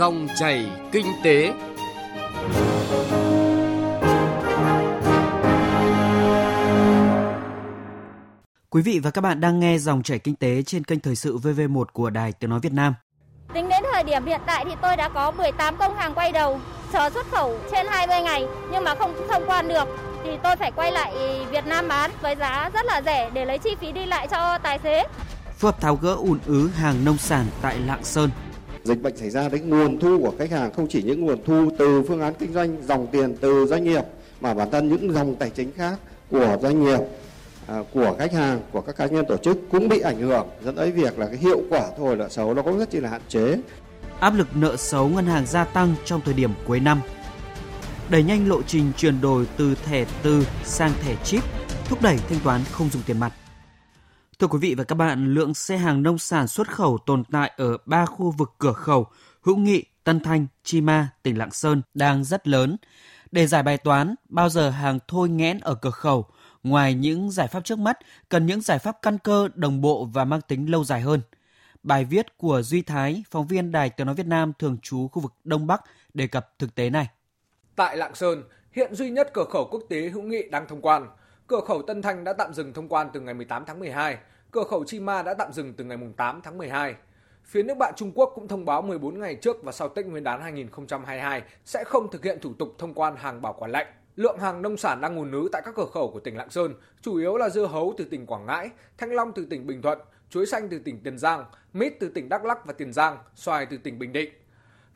Dòng chảy kinh tế. Quý vị và các bạn đang nghe dòng chảy kinh tế trên kênh thời sự VV1 của Đài Tiếng nói Việt Nam. Tính đến thời điểm hiện tại thì tôi đã có 18 công hàng quay đầu chờ xuất khẩu trên 20 ngày nhưng mà không thông quan được thì tôi phải quay lại Việt Nam bán với giá rất là rẻ để lấy chi phí đi lại cho tài xế. Phù hợp tháo gỡ ùn ứ hàng nông sản tại Lạng Sơn. Dịch bệnh xảy ra đấy nguồn thu của khách hàng không chỉ những nguồn thu từ phương án kinh doanh, dòng tiền từ doanh nghiệp mà bản thân những dòng tài chính khác của doanh nghiệp à, của khách hàng của các cá nhân tổ chức cũng bị ảnh hưởng dẫn tới việc là cái hiệu quả thu hồi nợ xấu nó cũng rất chi là hạn chế. Áp lực nợ xấu ngân hàng gia tăng trong thời điểm cuối năm đẩy nhanh lộ trình chuyển đổi từ thẻ từ sang thẻ chip thúc đẩy thanh toán không dùng tiền mặt. Thưa quý vị và các bạn, lượng xe hàng nông sản xuất khẩu tồn tại ở ba khu vực cửa khẩu Hữu Nghị, Tân Thanh, Chi Ma, tỉnh Lạng Sơn đang rất lớn. Để giải bài toán, bao giờ hàng thôi nghẽn ở cửa khẩu, ngoài những giải pháp trước mắt, cần những giải pháp căn cơ, đồng bộ và mang tính lâu dài hơn. Bài viết của Duy Thái, phóng viên Đài Tiếng Nói Việt Nam thường trú khu vực Đông Bắc đề cập thực tế này. Tại Lạng Sơn, hiện duy nhất cửa khẩu quốc tế hữu nghị đang thông quan. Cửa khẩu Tân Thanh đã tạm dừng thông quan từ ngày 18 tháng 12, cửa khẩu Chi Ma đã tạm dừng từ ngày 8 tháng 12. Phía nước bạn Trung Quốc cũng thông báo 14 ngày trước và sau Tết Nguyên đán 2022 sẽ không thực hiện thủ tục thông quan hàng bảo quản lạnh. Lượng hàng nông sản đang ngùn nứ tại các cửa khẩu của tỉnh Lạng Sơn chủ yếu là dưa hấu từ tỉnh Quảng Ngãi, thanh long từ tỉnh Bình Thuận, chuối xanh từ tỉnh Tiền Giang, mít từ tỉnh Đắk Lắk và Tiền Giang, xoài từ tỉnh Bình Định.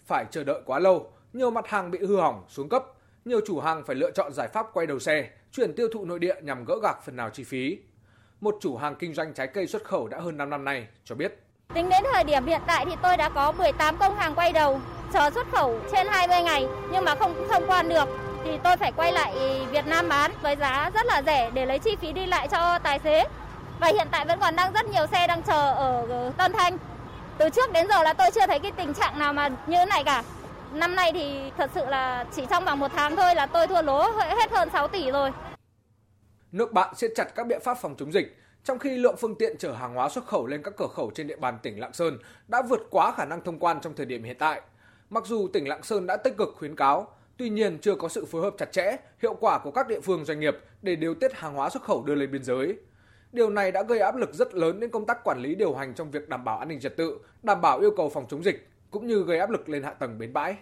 Phải chờ đợi quá lâu, nhiều mặt hàng bị hư hỏng, xuống cấp, nhiều chủ hàng phải lựa chọn giải pháp quay đầu xe, chuyển tiêu thụ nội địa nhằm gỡ gạc phần nào chi phí. Một chủ hàng kinh doanh trái cây xuất khẩu đã hơn 5 năm nay, cho biết. Tính đến thời điểm hiện tại thì tôi đã có 18 công hàng quay đầu, chờ xuất khẩu trên 20 ngày, nhưng mà không thông quan được thì tôi phải quay lại Việt Nam bán với giá rất là rẻ để lấy chi phí đi lại cho tài xế. Và hiện tại vẫn còn đang rất nhiều xe đang chờ ở Tân Thanh. Từ trước đến giờ là tôi chưa thấy cái tình trạng nào mà như thế này cả. Năm nay thì thật sự là chỉ trong vòng một tháng thôi là tôi thua lỗ hết hơn 6 tỷ rồi. Nước bạn siết chặt các biện pháp phòng chống dịch, trong khi lượng phương tiện chở hàng hóa xuất khẩu lên các cửa khẩu trên địa bàn tỉnh Lạng Sơn đã vượt quá khả năng thông quan trong thời điểm hiện tại. Mặc dù tỉnh Lạng Sơn đã tích cực khuyến cáo, tuy nhiên chưa có sự phối hợp chặt chẽ, hiệu quả của các địa phương doanh nghiệp để điều tiết hàng hóa xuất khẩu đưa lên biên giới. Điều này đã gây áp lực rất lớn đến công tác quản lý điều hành trong việc đảm bảo an ninh trật tự, đảm bảo yêu cầu phòng chống dịch, cũng như gây áp lực lên hạ tầng bến bãi.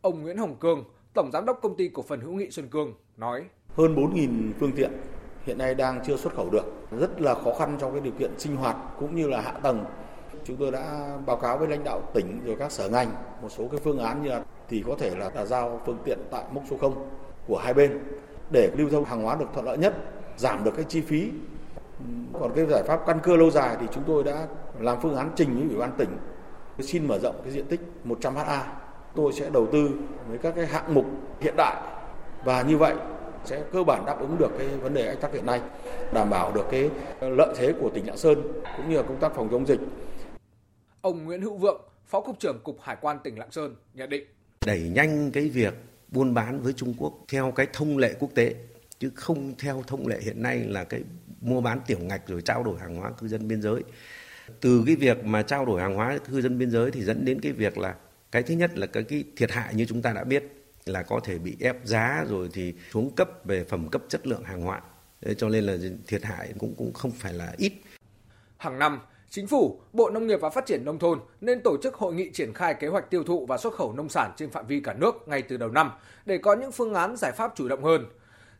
Ông Nguyễn Hồng Cương, Tổng Giám đốc Công ty Cổ phần Hữu nghị Xuân Cương, nói. Hơn 4.000 phương tiện hiện nay đang chưa xuất khẩu được, rất là khó khăn trong cái điều kiện sinh hoạt cũng như là hạ tầng. Chúng tôi đã báo cáo với lãnh đạo tỉnh rồi các sở ngành một số cái phương án như là thì có thể là, là giao phương tiện tại mốc số 0 của hai bên để lưu thông hàng hóa được thuận lợi nhất, giảm được cái chi phí. Còn cái giải pháp căn cơ lâu dài thì chúng tôi đã làm phương án trình với Ủy ban tỉnh xin mở rộng cái diện tích 100 ha. Tôi sẽ đầu tư với các cái hạng mục hiện đại và như vậy sẽ cơ bản đáp ứng được cái vấn đề ách tắc hiện nay, đảm bảo được cái lợi thế của tỉnh Lạng Sơn cũng như là công tác phòng chống dịch. Ông Nguyễn Hữu Vượng, Phó cục trưởng Cục Hải quan tỉnh Lạng Sơn nhận định đẩy nhanh cái việc buôn bán với Trung Quốc theo cái thông lệ quốc tế chứ không theo thông lệ hiện nay là cái mua bán tiểu ngạch rồi trao đổi hàng hóa cư dân biên giới. Từ cái việc mà trao đổi hàng hóa cư dân biên giới thì dẫn đến cái việc là cái thứ nhất là cái, cái thiệt hại như chúng ta đã biết là có thể bị ép giá rồi thì xuống cấp về phẩm cấp chất lượng hàng hóa. Thế cho nên là thiệt hại cũng cũng không phải là ít. Hàng năm, Chính phủ, Bộ Nông nghiệp và Phát triển Nông thôn nên tổ chức hội nghị triển khai kế hoạch tiêu thụ và xuất khẩu nông sản trên phạm vi cả nước ngay từ đầu năm để có những phương án giải pháp chủ động hơn.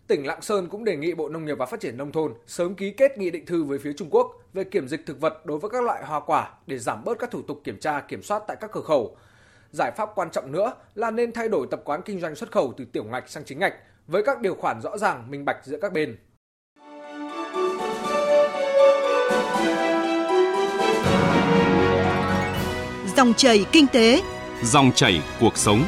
Tỉnh Lạng Sơn cũng đề nghị Bộ Nông nghiệp và Phát triển Nông thôn sớm ký kết nghị định thư với phía Trung Quốc về kiểm dịch thực vật đối với các loại hoa quả để giảm bớt các thủ tục kiểm tra, kiểm soát tại các cửa khẩu. Giải pháp quan trọng nữa là nên thay đổi tập quán kinh doanh xuất khẩu từ tiểu ngạch sang chính ngạch với các điều khoản rõ ràng, minh bạch giữa các bên. Dòng chảy kinh tế, dòng chảy cuộc sống.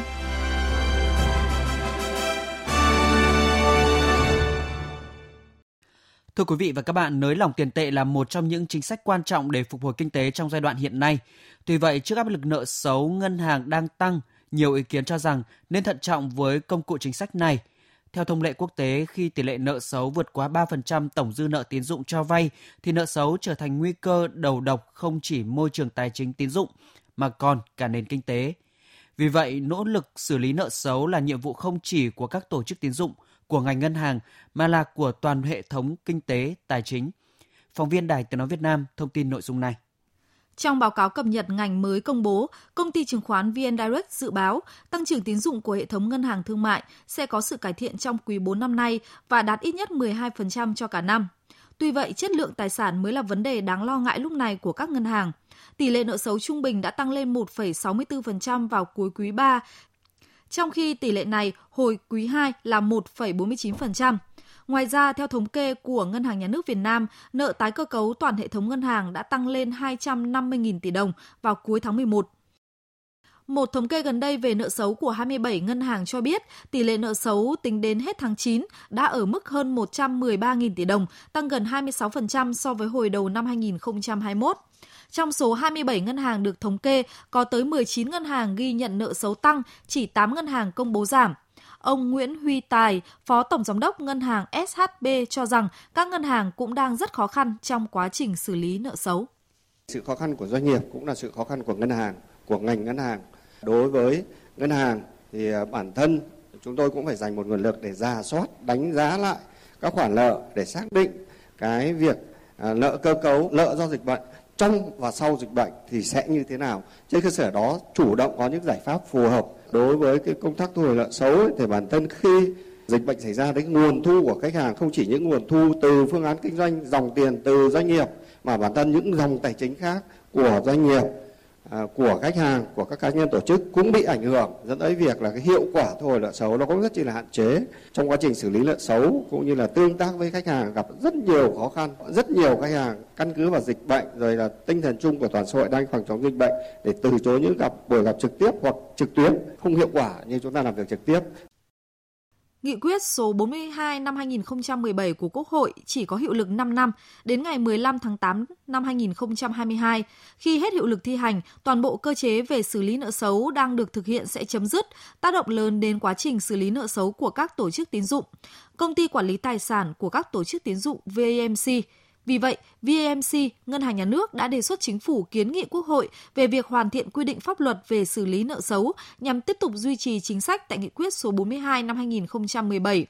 Thưa quý vị và các bạn, nới lỏng tiền tệ là một trong những chính sách quan trọng để phục hồi kinh tế trong giai đoạn hiện nay. Tuy vậy, trước áp lực nợ xấu ngân hàng đang tăng, nhiều ý kiến cho rằng nên thận trọng với công cụ chính sách này. Theo thông lệ quốc tế, khi tỷ lệ nợ xấu vượt quá 3% tổng dư nợ tín dụng cho vay, thì nợ xấu trở thành nguy cơ đầu độc không chỉ môi trường tài chính tín dụng, mà còn cả nền kinh tế. Vì vậy, nỗ lực xử lý nợ xấu là nhiệm vụ không chỉ của các tổ chức tín dụng, của ngành ngân hàng mà là của toàn hệ thống kinh tế, tài chính. Phóng viên Đài Tiếng nói Việt Nam thông tin nội dung này. Trong báo cáo cập nhật ngành mới công bố, công ty chứng khoán VN Direct dự báo tăng trưởng tín dụng của hệ thống ngân hàng thương mại sẽ có sự cải thiện trong quý 4 năm nay và đạt ít nhất 12% cho cả năm. Tuy vậy, chất lượng tài sản mới là vấn đề đáng lo ngại lúc này của các ngân hàng. Tỷ lệ nợ xấu trung bình đã tăng lên 1,64% vào cuối quý 3, trong khi tỷ lệ này hồi quý 2 là 1,49%. Ngoài ra, theo thống kê của Ngân hàng Nhà nước Việt Nam, nợ tái cơ cấu toàn hệ thống ngân hàng đã tăng lên 250.000 tỷ đồng vào cuối tháng 11. Một thống kê gần đây về nợ xấu của 27 ngân hàng cho biết tỷ lệ nợ xấu tính đến hết tháng 9 đã ở mức hơn 113.000 tỷ đồng, tăng gần 26% so với hồi đầu năm 2021. Trong số 27 ngân hàng được thống kê, có tới 19 ngân hàng ghi nhận nợ xấu tăng, chỉ 8 ngân hàng công bố giảm. Ông Nguyễn Huy Tài, Phó Tổng Giám đốc Ngân hàng SHB cho rằng các ngân hàng cũng đang rất khó khăn trong quá trình xử lý nợ xấu. Sự khó khăn của doanh nghiệp cũng là sự khó khăn của ngân hàng, của ngành ngân hàng. Đối với ngân hàng thì à, bản thân chúng tôi cũng phải dành một nguồn lực để giả soát, đánh giá lại các khoản nợ để xác định cái việc à, nợ cơ cấu, nợ do dịch bệnh trong và sau dịch bệnh thì sẽ như thế nào. Trên cơ sở đó chủ động có những giải pháp phù hợp đối với cái công tác thu hồi nợ xấu ấy, thì bản thân khi dịch bệnh xảy ra đấy nguồn thu của khách hàng không chỉ những nguồn thu từ phương án kinh doanh dòng tiền từ doanh nghiệp mà bản thân những dòng tài chính khác của doanh nghiệp À, của khách hàng, của các cá nhân tổ chức cũng bị ảnh hưởng, dẫn tới việc là cái hiệu quả thu hồi nợ xấu nó cũng rất chỉ là hạn chế. Trong quá trình xử lý nợ xấu cũng như là tương tác với khách hàng gặp rất nhiều khó khăn, rất nhiều khách hàng căn cứ vào dịch bệnh rồi là tinh thần chung của toàn xã hội đang phòng chống dịch bệnh để từ chối những gặp buổi gặp trực tiếp hoặc trực tuyến không hiệu quả như chúng ta làm việc trực tiếp. Nghị quyết số 42 năm 2017 của Quốc hội chỉ có hiệu lực 5 năm đến ngày 15 tháng 8 năm 2022. Khi hết hiệu lực thi hành, toàn bộ cơ chế về xử lý nợ xấu đang được thực hiện sẽ chấm dứt, tác động lớn đến quá trình xử lý nợ xấu của các tổ chức tín dụng. Công ty quản lý tài sản của các tổ chức tín dụng VAMC vì vậy, VAMC, Ngân hàng Nhà nước đã đề xuất chính phủ kiến nghị Quốc hội về việc hoàn thiện quy định pháp luật về xử lý nợ xấu nhằm tiếp tục duy trì chính sách tại nghị quyết số 42 năm 2017.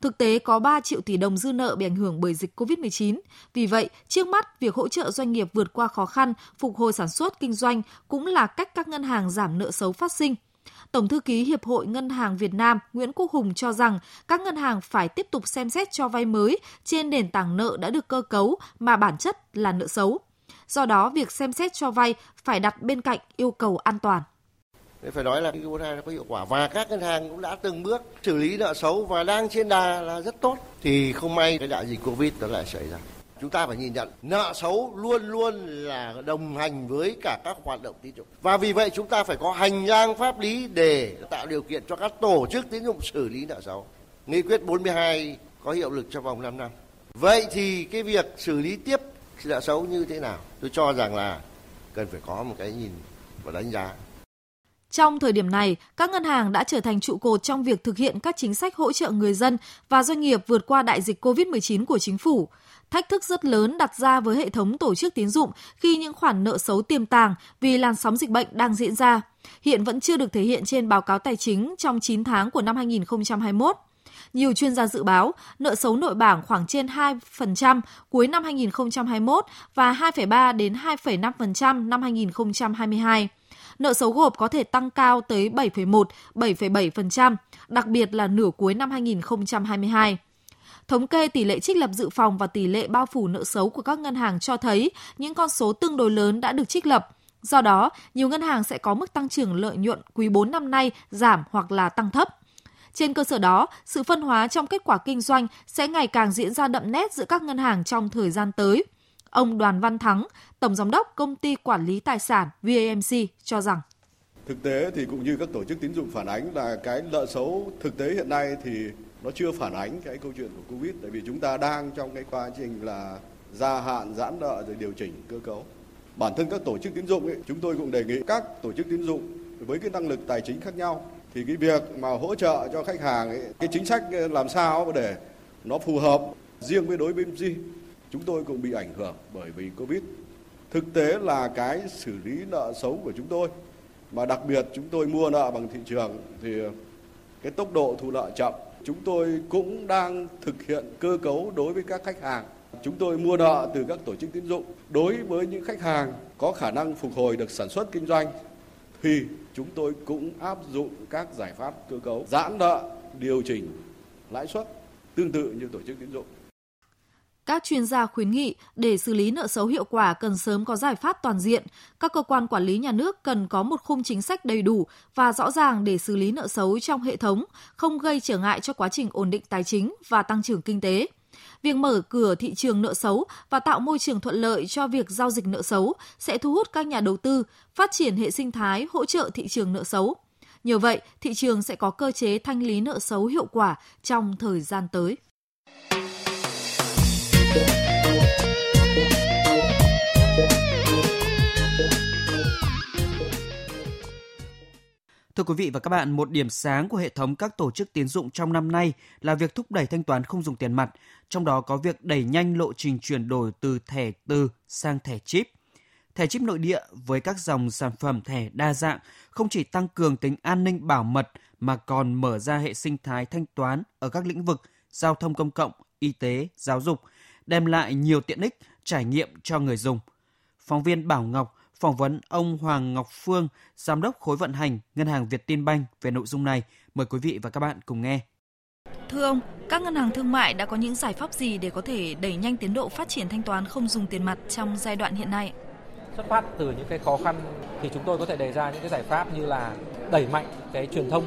Thực tế có 3 triệu tỷ đồng dư nợ bị ảnh hưởng bởi dịch COVID-19. Vì vậy, trước mắt, việc hỗ trợ doanh nghiệp vượt qua khó khăn, phục hồi sản xuất, kinh doanh cũng là cách các ngân hàng giảm nợ xấu phát sinh – Tổng thư ký Hiệp hội Ngân hàng Việt Nam Nguyễn Quốc Hùng cho rằng các ngân hàng phải tiếp tục xem xét cho vay mới trên nền tảng nợ đã được cơ cấu mà bản chất là nợ xấu. Do đó, việc xem xét cho vay phải đặt bên cạnh yêu cầu an toàn. Phải nói là cái 42 nó có hiệu quả và các ngân hàng cũng đã từng bước xử lý nợ xấu và đang trên đà là rất tốt. Thì không may cái đại dịch Covid nó lại xảy ra chúng ta phải nhìn nhận, nợ xấu luôn luôn là đồng hành với cả các hoạt động tín dụng. Và vì vậy chúng ta phải có hành lang pháp lý để tạo điều kiện cho các tổ chức tín dụng xử lý nợ xấu. Nghị quyết 42 có hiệu lực trong vòng 5 năm. Vậy thì cái việc xử lý tiếp nợ xấu như thế nào? Tôi cho rằng là cần phải có một cái nhìn và đánh giá trong thời điểm này, các ngân hàng đã trở thành trụ cột trong việc thực hiện các chính sách hỗ trợ người dân và doanh nghiệp vượt qua đại dịch COVID-19 của chính phủ. Thách thức rất lớn đặt ra với hệ thống tổ chức tín dụng khi những khoản nợ xấu tiềm tàng vì làn sóng dịch bệnh đang diễn ra. Hiện vẫn chưa được thể hiện trên báo cáo tài chính trong 9 tháng của năm 2021. Nhiều chuyên gia dự báo nợ xấu nội bảng khoảng trên 2% cuối năm 2021 và 2,3 đến 2,5% năm 2022 nợ xấu gộp có thể tăng cao tới 7,1, 7,7%, đặc biệt là nửa cuối năm 2022. Thống kê tỷ lệ trích lập dự phòng và tỷ lệ bao phủ nợ xấu của các ngân hàng cho thấy những con số tương đối lớn đã được trích lập. Do đó, nhiều ngân hàng sẽ có mức tăng trưởng lợi nhuận quý 4 năm nay giảm hoặc là tăng thấp. Trên cơ sở đó, sự phân hóa trong kết quả kinh doanh sẽ ngày càng diễn ra đậm nét giữa các ngân hàng trong thời gian tới. Ông Đoàn Văn Thắng, Tổng Giám đốc Công ty Quản lý Tài sản VAMC cho rằng Thực tế thì cũng như các tổ chức tín dụng phản ánh là cái nợ xấu thực tế hiện nay thì nó chưa phản ánh cái câu chuyện của Covid tại vì chúng ta đang trong cái quá trình là gia hạn giãn nợ rồi điều chỉnh cơ cấu. Bản thân các tổ chức tín dụng ấy, chúng tôi cũng đề nghị các tổ chức tín dụng với cái năng lực tài chính khác nhau thì cái việc mà hỗ trợ cho khách hàng ấy, cái chính sách làm sao để nó phù hợp riêng với đối với BMG chúng tôi cũng bị ảnh hưởng bởi vì Covid. Thực tế là cái xử lý nợ xấu của chúng tôi mà đặc biệt chúng tôi mua nợ bằng thị trường thì cái tốc độ thu nợ chậm. Chúng tôi cũng đang thực hiện cơ cấu đối với các khách hàng. Chúng tôi mua nợ từ các tổ chức tín dụng. Đối với những khách hàng có khả năng phục hồi được sản xuất kinh doanh thì chúng tôi cũng áp dụng các giải pháp cơ cấu giãn nợ, điều chỉnh lãi suất tương tự như tổ chức tín dụng. Các chuyên gia khuyến nghị để xử lý nợ xấu hiệu quả cần sớm có giải pháp toàn diện. Các cơ quan quản lý nhà nước cần có một khung chính sách đầy đủ và rõ ràng để xử lý nợ xấu trong hệ thống, không gây trở ngại cho quá trình ổn định tài chính và tăng trưởng kinh tế. Việc mở cửa thị trường nợ xấu và tạo môi trường thuận lợi cho việc giao dịch nợ xấu sẽ thu hút các nhà đầu tư, phát triển hệ sinh thái hỗ trợ thị trường nợ xấu. Nhờ vậy, thị trường sẽ có cơ chế thanh lý nợ xấu hiệu quả trong thời gian tới. Thưa quý vị và các bạn, một điểm sáng của hệ thống các tổ chức tiến dụng trong năm nay là việc thúc đẩy thanh toán không dùng tiền mặt, trong đó có việc đẩy nhanh lộ trình chuyển đổi từ thẻ từ sang thẻ chip. Thẻ chip nội địa với các dòng sản phẩm thẻ đa dạng không chỉ tăng cường tính an ninh bảo mật mà còn mở ra hệ sinh thái thanh toán ở các lĩnh vực giao thông công cộng, y tế, giáo dục, đem lại nhiều tiện ích, trải nghiệm cho người dùng. Phóng viên Bảo Ngọc phỏng vấn ông Hoàng Ngọc Phương, giám đốc khối vận hành Ngân hàng Việt Tiên Banh về nội dung này. Mời quý vị và các bạn cùng nghe. Thưa ông, các ngân hàng thương mại đã có những giải pháp gì để có thể đẩy nhanh tiến độ phát triển thanh toán không dùng tiền mặt trong giai đoạn hiện nay? Xuất phát từ những cái khó khăn thì chúng tôi có thể đề ra những cái giải pháp như là đẩy mạnh cái truyền thông,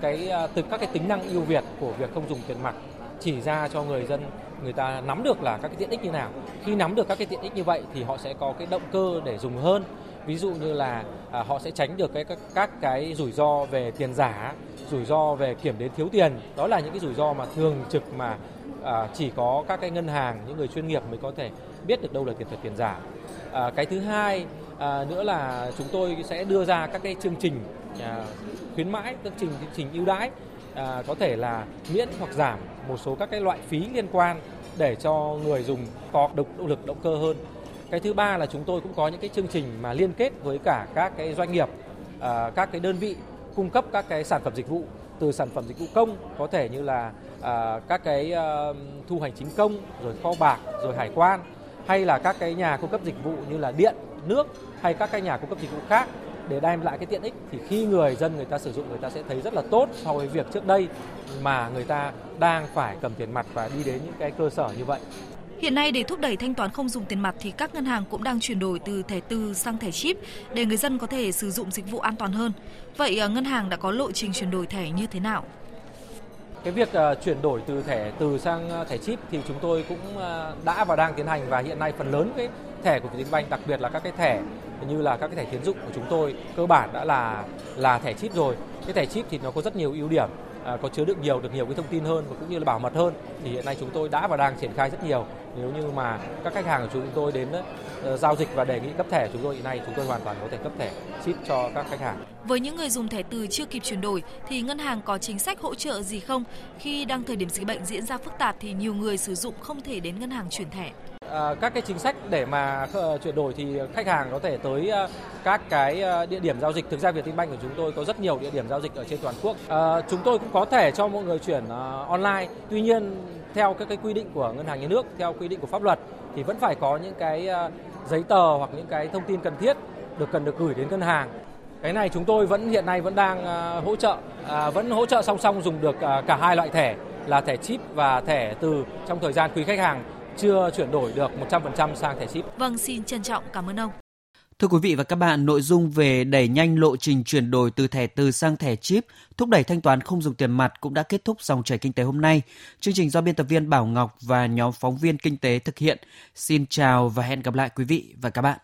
cái à, từ các cái tính năng ưu việt của việc không dùng tiền mặt chỉ ra cho người dân người ta nắm được là các cái tiện ích như nào. Khi nắm được các cái tiện ích như vậy thì họ sẽ có cái động cơ để dùng hơn. Ví dụ như là à, họ sẽ tránh được cái các, các cái rủi ro về tiền giả, rủi ro về kiểm đến thiếu tiền. Đó là những cái rủi ro mà thường trực mà à, chỉ có các cái ngân hàng, những người chuyên nghiệp mới có thể biết được đâu là tiền thật tiền giả. À, cái thứ hai à, nữa là chúng tôi sẽ đưa ra các cái chương trình à, khuyến mãi, các chương trình ưu đãi à, có thể là miễn hoặc giảm một số các cái loại phí liên quan để cho người dùng có động, động lực động cơ hơn. Cái thứ ba là chúng tôi cũng có những cái chương trình mà liên kết với cả các cái doanh nghiệp, à, các cái đơn vị cung cấp các cái sản phẩm dịch vụ từ sản phẩm dịch vụ công có thể như là à, các cái à, thu hành chính công rồi kho bạc rồi hải quan hay là các cái nhà cung cấp dịch vụ như là điện nước hay các cái nhà cung cấp dịch vụ khác để đem lại cái tiện ích thì khi người dân người ta sử dụng người ta sẽ thấy rất là tốt so với việc trước đây mà người ta đang phải cầm tiền mặt và đi đến những cái cơ sở như vậy. Hiện nay để thúc đẩy thanh toán không dùng tiền mặt thì các ngân hàng cũng đang chuyển đổi từ thẻ từ sang thẻ chip để người dân có thể sử dụng dịch vụ an toàn hơn. Vậy ờ, ngân hàng đã có lộ trình chuyển đổi thẻ như thế nào? Cái việc uh, chuyển đổi từ thẻ từ sang thẻ chip thì chúng tôi cũng uh, đã và đang tiến hành và hiện nay phần lớn cái thẻ của Vietinbank đặc biệt là các cái thẻ như là các cái thẻ tiến dụng của chúng tôi cơ bản đã là là thẻ chip rồi. Cái thẻ chip thì nó có rất nhiều ưu điểm à, có chứa đựng nhiều được nhiều cái thông tin hơn và cũng như là bảo mật hơn thì hiện nay chúng tôi đã và đang triển khai rất nhiều nếu như mà các khách hàng của chúng tôi đến uh, giao dịch và đề nghị cấp thẻ chúng tôi hiện nay chúng tôi hoàn toàn có thể cấp thẻ chip cho các khách hàng. Với những người dùng thẻ từ chưa kịp chuyển đổi thì ngân hàng có chính sách hỗ trợ gì không? Khi đang thời điểm dịch bệnh diễn ra phức tạp thì nhiều người sử dụng không thể đến ngân hàng chuyển thẻ. Ờ, các cái chính sách để mà ờ, chuyển đổi thì khách hàng có thể tới ờ, các cái địa điểm giao dịch. Thực ra Vietinbank của chúng tôi có rất nhiều địa điểm giao dịch ở trên toàn quốc. Chúng tôi cũng có thể cho mọi người chuyển online. Tuy nhiên theo các cái quy định của ngân hàng nhà nước, theo quy định của pháp luật thì vẫn phải có những cái giấy tờ hoặc những cái thông tin cần thiết được cần được gửi đến ngân hàng. Cái này chúng tôi vẫn hiện nay vẫn đang hỗ trợ, vẫn hỗ trợ song song dùng được cả hai loại thẻ là thẻ chip và thẻ từ trong thời gian quý khách hàng chưa chuyển đổi được 100% sang thẻ chip. Vâng, xin trân trọng cảm ơn ông. Thưa quý vị và các bạn, nội dung về đẩy nhanh lộ trình chuyển đổi từ thẻ từ sang thẻ chip, thúc đẩy thanh toán không dùng tiền mặt cũng đã kết thúc dòng chảy kinh tế hôm nay. Chương trình do biên tập viên Bảo Ngọc và nhóm phóng viên kinh tế thực hiện. Xin chào và hẹn gặp lại quý vị và các bạn.